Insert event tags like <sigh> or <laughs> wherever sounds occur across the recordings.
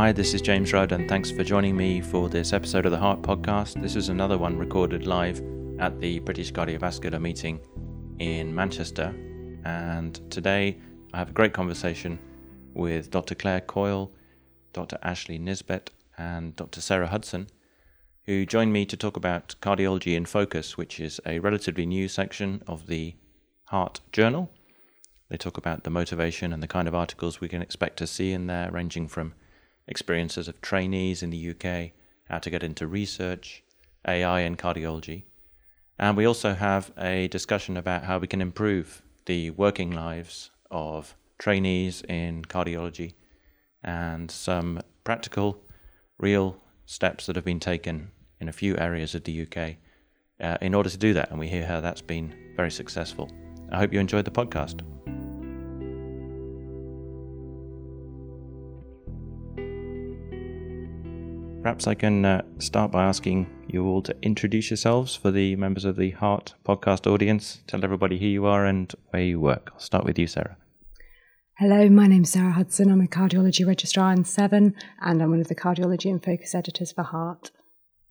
Hi, this is James Rudd, and thanks for joining me for this episode of the Heart Podcast. This is another one recorded live at the British Cardiovascular meeting in Manchester. And today I have a great conversation with Dr. Claire Coyle, Dr. Ashley Nisbet, and Dr. Sarah Hudson, who joined me to talk about Cardiology in Focus, which is a relatively new section of the Heart Journal. They talk about the motivation and the kind of articles we can expect to see in there, ranging from experiences of trainees in the UK, how to get into research, AI in cardiology. And we also have a discussion about how we can improve the working lives of trainees in cardiology and some practical, real steps that have been taken in a few areas of the UK uh, in order to do that. And we hear how that's been very successful. I hope you enjoyed the podcast. Perhaps I can uh, start by asking you all to introduce yourselves for the members of the Heart podcast audience. Tell everybody who you are and where you work. I'll start with you, Sarah. Hello, my name's Sarah Hudson. I'm a cardiology registrar in Severn, and I'm one of the cardiology and focus editors for Heart.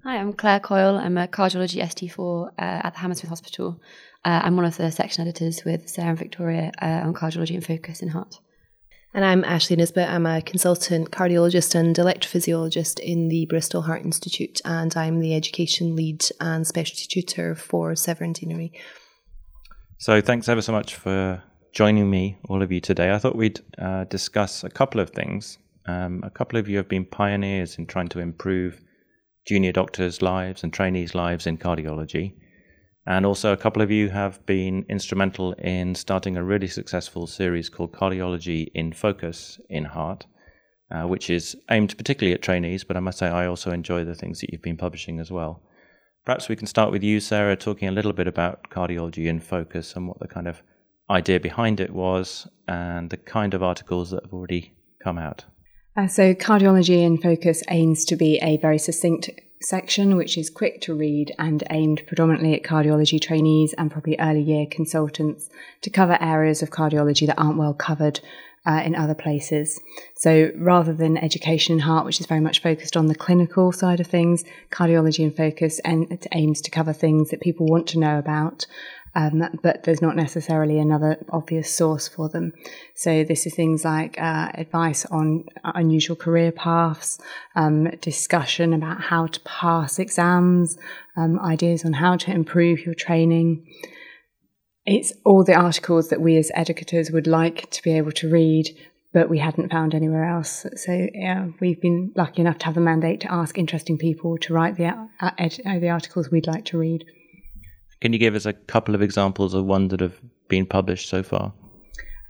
Hi, I'm Claire Coyle. I'm a cardiology ST4 uh, at the Hammersmith Hospital. Uh, I'm one of the section editors with Sarah and Victoria uh, on cardiology and focus in Heart. And I'm Ashley Nisbet. I'm a consultant cardiologist and electrophysiologist in the Bristol Heart Institute, and I'm the education lead and specialty tutor for Severn Deanery. So, thanks ever so much for joining me, all of you, today. I thought we'd uh, discuss a couple of things. Um, a couple of you have been pioneers in trying to improve junior doctors' lives and trainees' lives in cardiology. And also, a couple of you have been instrumental in starting a really successful series called Cardiology in Focus in Heart, uh, which is aimed particularly at trainees, but I must say I also enjoy the things that you've been publishing as well. Perhaps we can start with you, Sarah, talking a little bit about Cardiology in Focus and what the kind of idea behind it was and the kind of articles that have already come out. Uh, so, Cardiology in Focus aims to be a very succinct section, which is quick to read and aimed predominantly at cardiology trainees and probably early year consultants to cover areas of cardiology that aren't well covered uh, in other places. So rather than education in heart, which is very much focused on the clinical side of things, cardiology in focus and it aims to cover things that people want to know about um, but there's not necessarily another obvious source for them. So this is things like uh, advice on unusual career paths, um, discussion about how to pass exams, um, ideas on how to improve your training. It's all the articles that we as educators would like to be able to read, but we hadn't found anywhere else. So yeah, we've been lucky enough to have the mandate to ask interesting people to write the uh, ed- uh, the articles we'd like to read. Can you give us a couple of examples of ones that have been published so far?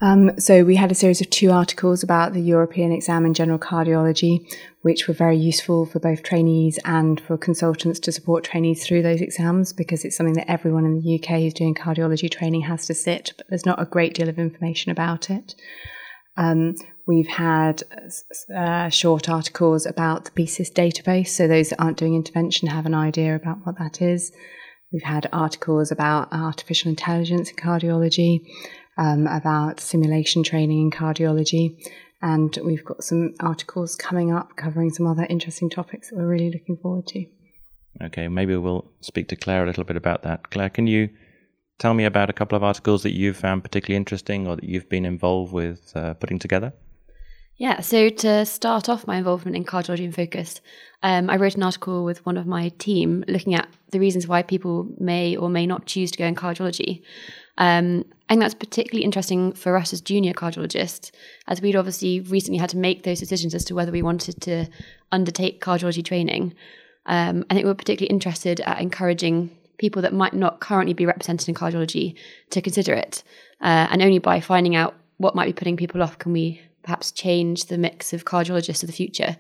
Um, so we had a series of two articles about the European exam in general cardiology, which were very useful for both trainees and for consultants to support trainees through those exams because it's something that everyone in the UK who's doing cardiology training has to sit, but there's not a great deal of information about it. Um, we've had uh, short articles about the BCIS database, so those that aren't doing intervention have an idea about what that is. We've had articles about artificial intelligence in cardiology, um, about simulation training in cardiology, and we've got some articles coming up covering some other interesting topics that we're really looking forward to. Okay, maybe we'll speak to Claire a little bit about that. Claire, can you tell me about a couple of articles that you've found particularly interesting or that you've been involved with uh, putting together? Yeah, so to start off my involvement in cardiology in focus, um, I wrote an article with one of my team looking at the reasons why people may or may not choose to go in cardiology. Um, I think that's particularly interesting for us as junior cardiologists, as we'd obviously recently had to make those decisions as to whether we wanted to undertake cardiology training. Um, I think we're particularly interested at encouraging people that might not currently be represented in cardiology to consider it. Uh, and only by finding out what might be putting people off can we perhaps change the mix of cardiologists of the future.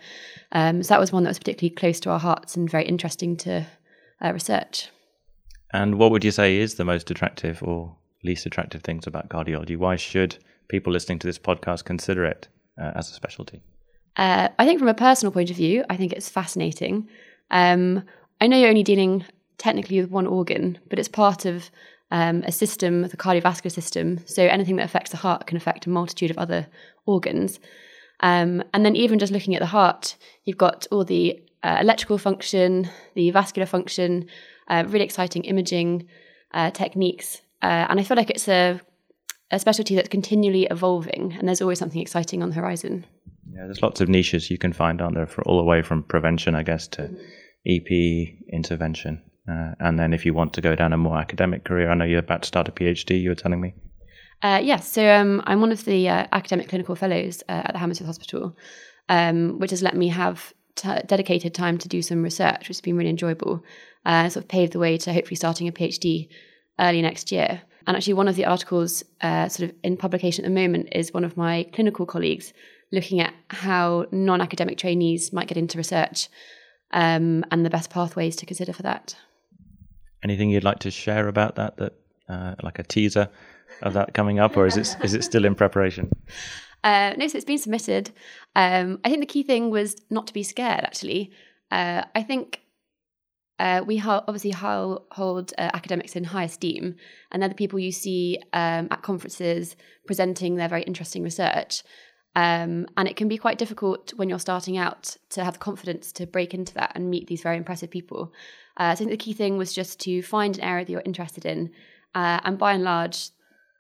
Um, so that was one that was particularly close to our hearts and very interesting to uh, research. And what would you say is the most attractive or least attractive things about cardiology? Why should people listening to this podcast consider it uh, as a specialty? Uh, I think from a personal point of view, I think it's fascinating. Um, I know you're only dealing technically with one organ, but it's part of um, a system, the cardiovascular system. So anything that affects the heart can affect a multitude of other organs. Um, and then even just looking at the heart, you've got all the uh, electrical function, the vascular function, uh, really exciting imaging uh, techniques. Uh, and I feel like it's a, a specialty that's continually evolving, and there's always something exciting on the horizon. Yeah, there's lots of niches you can find, aren't there, for all the way from prevention, I guess, to EP intervention. Uh, and then if you want to go down a more academic career, I know you're about to start a PhD, you were telling me. Uh, yes, so um, I'm one of the uh, academic clinical fellows uh, at the Hammersmith Hospital, um, which has let me have t- dedicated time to do some research, which has been really enjoyable. Uh, sort of paved the way to hopefully starting a PhD early next year. And actually, one of the articles uh, sort of in publication at the moment is one of my clinical colleagues looking at how non academic trainees might get into research um, and the best pathways to consider for that. Anything you'd like to share about that, that uh, like a teaser of that coming up, or is it is it still in preparation? <laughs> Uh, no, so it's been submitted. Um, I think the key thing was not to be scared. Actually, uh, I think uh, we ho- obviously ho- hold uh, academics in high esteem, and they're the people you see um, at conferences presenting their very interesting research. Um, and it can be quite difficult when you're starting out to have the confidence to break into that and meet these very impressive people. Uh, so I think the key thing was just to find an area that you're interested in, uh, and by and large,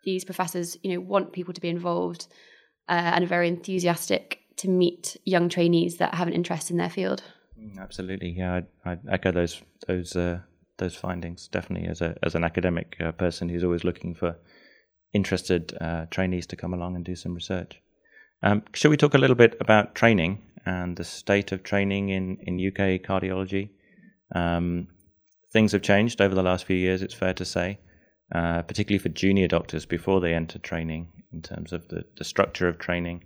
these professors, you know, want people to be involved uh, and are very enthusiastic to meet young trainees that have an interest in their field. Mm, absolutely, yeah, I, I echo those those uh, those findings. Definitely, as a as an academic uh, person who's always looking for interested uh, trainees to come along and do some research. Um, shall we talk a little bit about training and the state of training in in UK cardiology? Um, things have changed over the last few years. It's fair to say uh, particularly for junior doctors before they enter training in terms of the, the structure of training.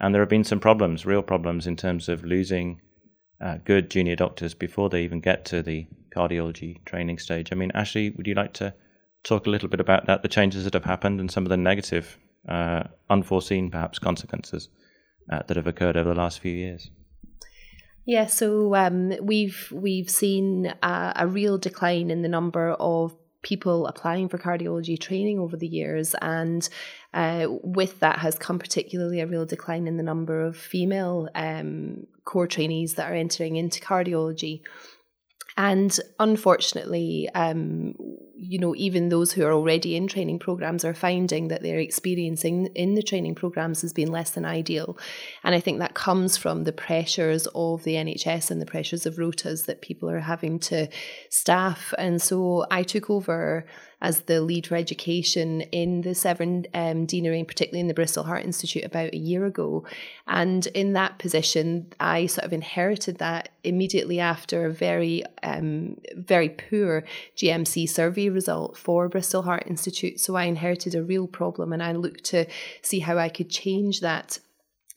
And there have been some problems, real problems, in terms of losing uh, good junior doctors before they even get to the cardiology training stage. I mean, Ashley, would you like to talk a little bit about that, the changes that have happened, and some of the negative, uh, unforeseen perhaps consequences uh, that have occurred over the last few years? Yeah, so um, we've we've seen a, a, real decline in the number of people applying for cardiology training over the years. And uh, with that has come particularly a real decline in the number of female um, core trainees that are entering into cardiology. And unfortunately, um, you know, even those who are already in training programs are finding that their experiencing in the training programs has been less than ideal. And I think that comes from the pressures of the NHS and the pressures of rotas that people are having to staff. And so I took over as the lead for education in the Severn um, Deanery, particularly in the Bristol Heart Institute, about a year ago. And in that position, I sort of inherited that immediately after a very, um, very poor GMC survey result for Bristol Heart Institute. So I inherited a real problem and I looked to see how I could change that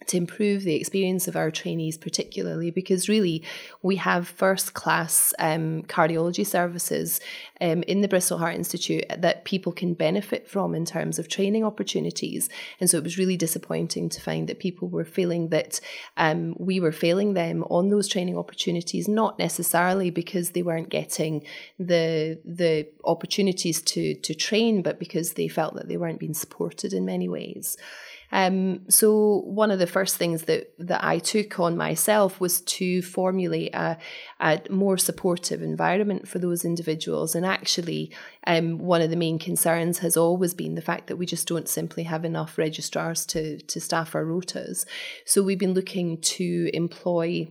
to improve the experience of our trainees, particularly because really we have first class um, cardiology services um, in the Bristol Heart Institute that people can benefit from in terms of training opportunities. And so it was really disappointing to find that people were feeling that um, we were failing them on those training opportunities, not necessarily because they weren't getting the the opportunities to to train, but because they felt that they weren't being supported in many ways. Um, so one of the first things that that I took on myself was to formulate a, a more supportive environment for those individuals. And actually, um, one of the main concerns has always been the fact that we just don't simply have enough registrars to to staff our rotas. So we've been looking to employ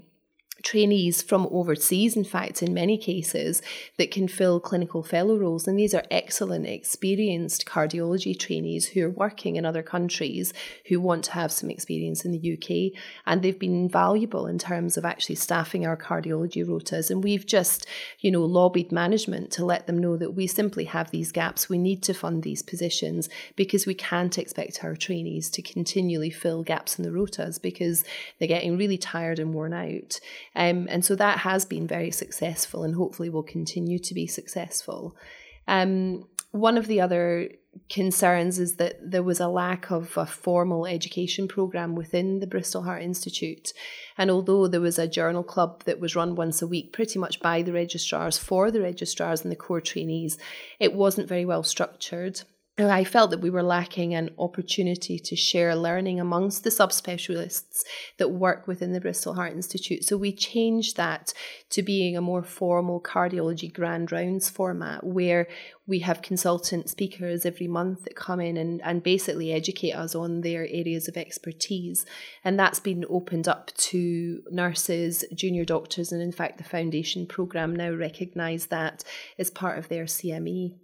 trainees from overseas, in fact, in many cases, that can fill clinical fellow roles. And these are excellent, experienced cardiology trainees who are working in other countries who want to have some experience in the UK. And they've been invaluable in terms of actually staffing our cardiology rotas. And we've just, you know, lobbied management to let them know that we simply have these gaps. We need to fund these positions because we can't expect our trainees to continually fill gaps in the rotas because they're getting really tired and worn out. Um, and so that has been very successful and hopefully will continue to be successful. Um, one of the other concerns is that there was a lack of a formal education program within the Bristol Heart Institute. And although there was a journal club that was run once a week, pretty much by the registrars for the registrars and the core trainees, it wasn't very well structured. I felt that we were lacking an opportunity to share learning amongst the subspecialists that work within the Bristol Heart Institute. So we changed that to being a more formal cardiology grand rounds format where we have consultant speakers every month that come in and, and basically educate us on their areas of expertise. And that's been opened up to nurses, junior doctors, and in fact, the foundation programme now recognise that as part of their CME.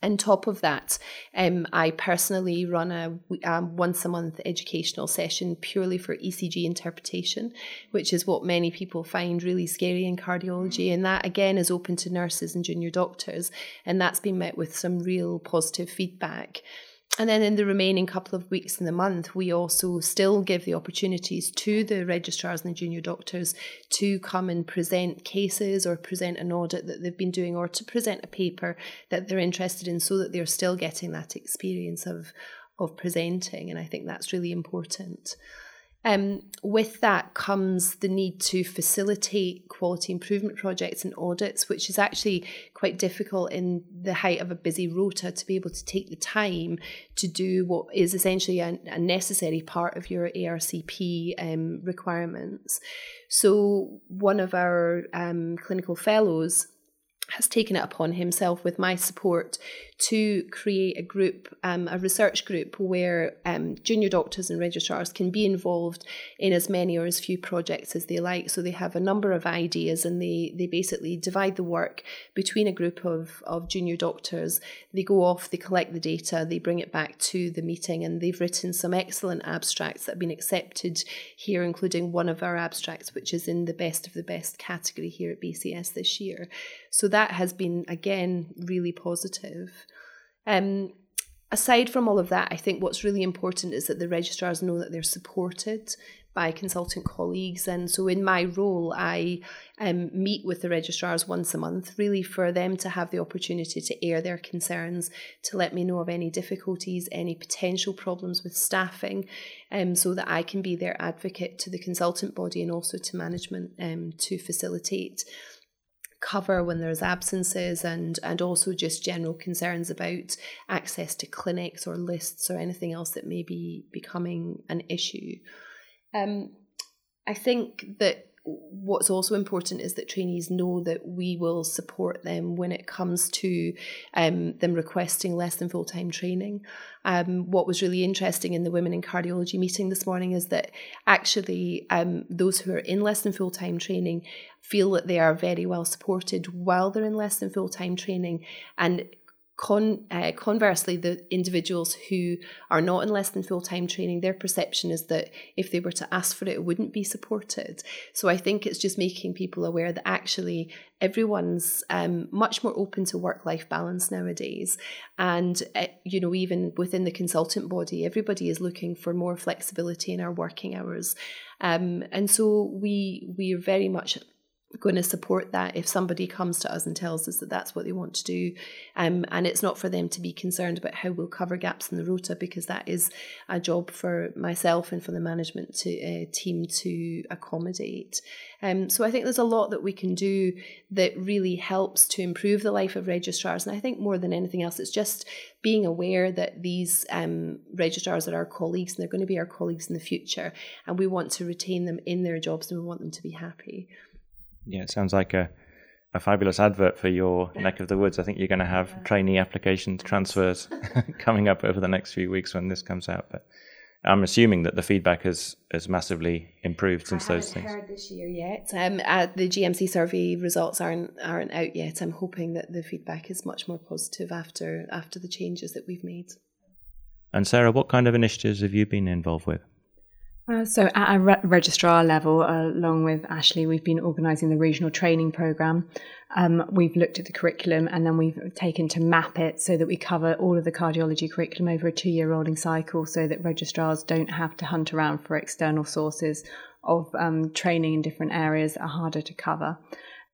On top of that, um, I personally run a um, once a month educational session purely for ECG interpretation, which is what many people find really scary in cardiology. And that again is open to nurses and junior doctors. And that's been met with some real positive feedback. And then in the remaining couple of weeks in the month, we also still give the opportunities to the registrars and the junior doctors to come and present cases or present an audit that they've been doing or to present a paper that they're interested in so that they're still getting that experience of, of presenting. And I think that's really important. Um, with that comes the need to facilitate quality improvement projects and audits, which is actually quite difficult in the height of a busy rota to be able to take the time to do what is essentially a, a necessary part of your ARCP um, requirements. So, one of our um, clinical fellows has taken it upon himself with my support to create a group, um, a research group where um, junior doctors and registrars can be involved in as many or as few projects as they like. So they have a number of ideas and they, they basically divide the work between a group of, of junior doctors. They go off, they collect the data, they bring it back to the meeting, and they've written some excellent abstracts that have been accepted here, including one of our abstracts, which is in the best of the best category here at BCS this year. So that has been, again, really positive. Um, aside from all of that, I think what's really important is that the registrars know that they're supported by consultant colleagues. And so, in my role, I um, meet with the registrars once a month, really for them to have the opportunity to air their concerns, to let me know of any difficulties, any potential problems with staffing, um, so that I can be their advocate to the consultant body and also to management um, to facilitate cover when there's absences and and also just general concerns about access to clinics or lists or anything else that may be becoming an issue. Um, I think that what's also important is that trainees know that we will support them when it comes to um, them requesting less than full time training. Um, what was really interesting in the Women in Cardiology meeting this morning is that actually um, those who are in less than full time training feel that they are very well supported while they're in less than full time training and Con, uh, conversely, the individuals who are not in less than full time training, their perception is that if they were to ask for it, it wouldn't be supported. So I think it's just making people aware that actually everyone's um, much more open to work life balance nowadays. And, uh, you know, even within the consultant body, everybody is looking for more flexibility in our working hours. Um, and so we, we are very much going to support that if somebody comes to us and tells us that that's what they want to do. Um, and it's not for them to be concerned about how we'll cover gaps in the rota because that is a job for myself and for the management to, uh, team to accommodate. Um, so I think there's a lot that we can do that really helps to improve the life of registrars. And I think more than anything else, it's just being aware that these um, registrars are our colleagues and they're going to be our colleagues in the future. And we want to retain them in their jobs and we want them to be happy yeah, it sounds like a, a fabulous advert for your neck of the woods. I think you're going to have yeah. trainee applications transfers <laughs> coming up over the next few weeks when this comes out. But I'm assuming that the feedback has has massively improved since those things. Heard this year yet? Um, uh, the GMC survey results aren't aren't out yet. I'm hoping that the feedback is much more positive after after the changes that we've made. And Sarah, what kind of initiatives have you been involved with? Uh, so, at a re- registrar level, uh, along with Ashley, we've been organising the regional training programme. Um, we've looked at the curriculum and then we've taken to map it so that we cover all of the cardiology curriculum over a two year rolling cycle so that registrars don't have to hunt around for external sources of um, training in different areas that are harder to cover.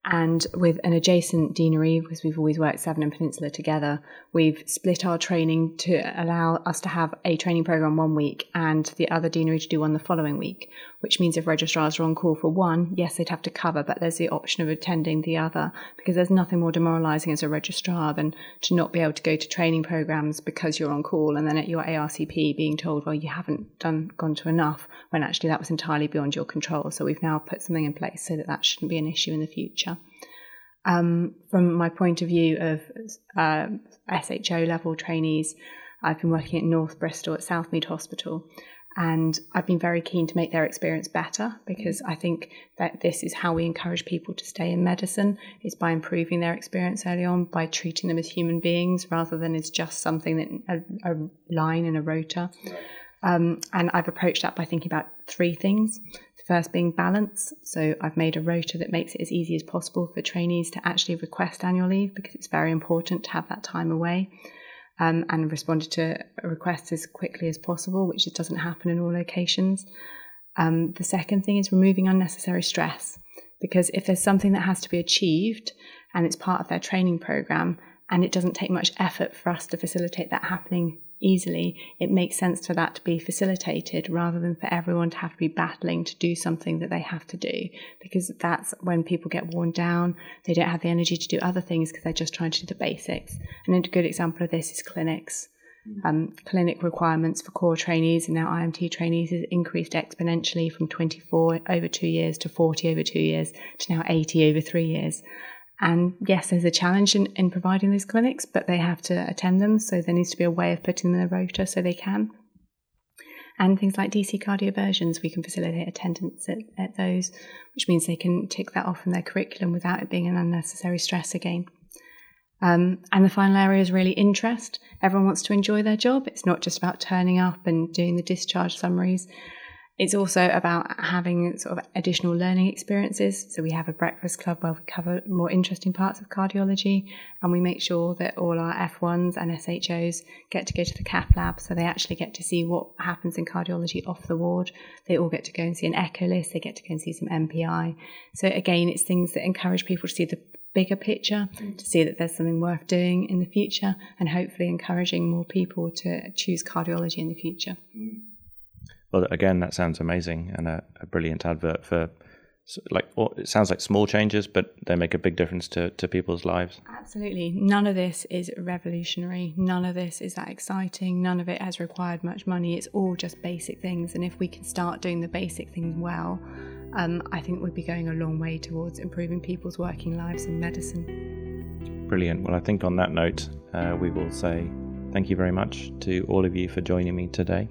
And with an adjacent deanery, because we've always worked Severn and Peninsula together, we've split our training to allow us to have a training program one week and the other deanery to do one the following week, which means if registrars are on call for one, yes, they'd have to cover, but there's the option of attending the other because there's nothing more demoralising as a registrar than to not be able to go to training programs because you're on call and then at your ARCP being told, well, you haven't done gone to enough when actually that was entirely beyond your control. So we've now put something in place so that that shouldn't be an issue in the future. Um, from my point of view of uh, SHO level trainees, I've been working at North Bristol at Southmead Hospital, and I've been very keen to make their experience better because I think that this is how we encourage people to stay in medicine is by improving their experience early on, by treating them as human beings rather than as just something that a, a line in a rota. Um, and I've approached that by thinking about three things. First being balance. So I've made a rota that makes it as easy as possible for trainees to actually request annual leave because it's very important to have that time away. Um, and responded to requests as quickly as possible, which doesn't happen in all locations. Um, the second thing is removing unnecessary stress because if there's something that has to be achieved and it's part of their training program and it doesn't take much effort for us to facilitate that happening easily, it makes sense for that to be facilitated rather than for everyone to have to be battling to do something that they have to do. Because that's when people get worn down, they don't have the energy to do other things because they're just trying to do the basics. And a good example of this is clinics. Um, clinic requirements for core trainees and now IMT trainees has increased exponentially from 24 over two years to 40 over two years to now 80 over three years. And yes, there's a challenge in, in providing these clinics, but they have to attend them. So there needs to be a way of putting them in the rota so they can. And things like DC cardioversions, we can facilitate attendance at, at those, which means they can tick that off from their curriculum without it being an unnecessary stress again. Um, and the final area is really interest. Everyone wants to enjoy their job. It's not just about turning up and doing the discharge summaries. It's also about having sort of additional learning experiences. So we have a breakfast club where we cover more interesting parts of cardiology and we make sure that all our F1s and SHOs get to go to the cath lab so they actually get to see what happens in cardiology off the ward. They all get to go and see an echo list, they get to go and see some MPI. So again, it's things that encourage people to see the bigger picture, to see that there's something worth doing in the future and hopefully encouraging more people to choose cardiology in the future. Mm. Well, again, that sounds amazing and a, a brilliant advert for like it sounds like small changes, but they make a big difference to, to people's lives. Absolutely. None of this is revolutionary. None of this is that exciting. None of it has required much money. It's all just basic things. And if we can start doing the basic things well, um, I think we'd be going a long way towards improving people's working lives in medicine. Brilliant. Well, I think on that note, uh, we will say thank you very much to all of you for joining me today.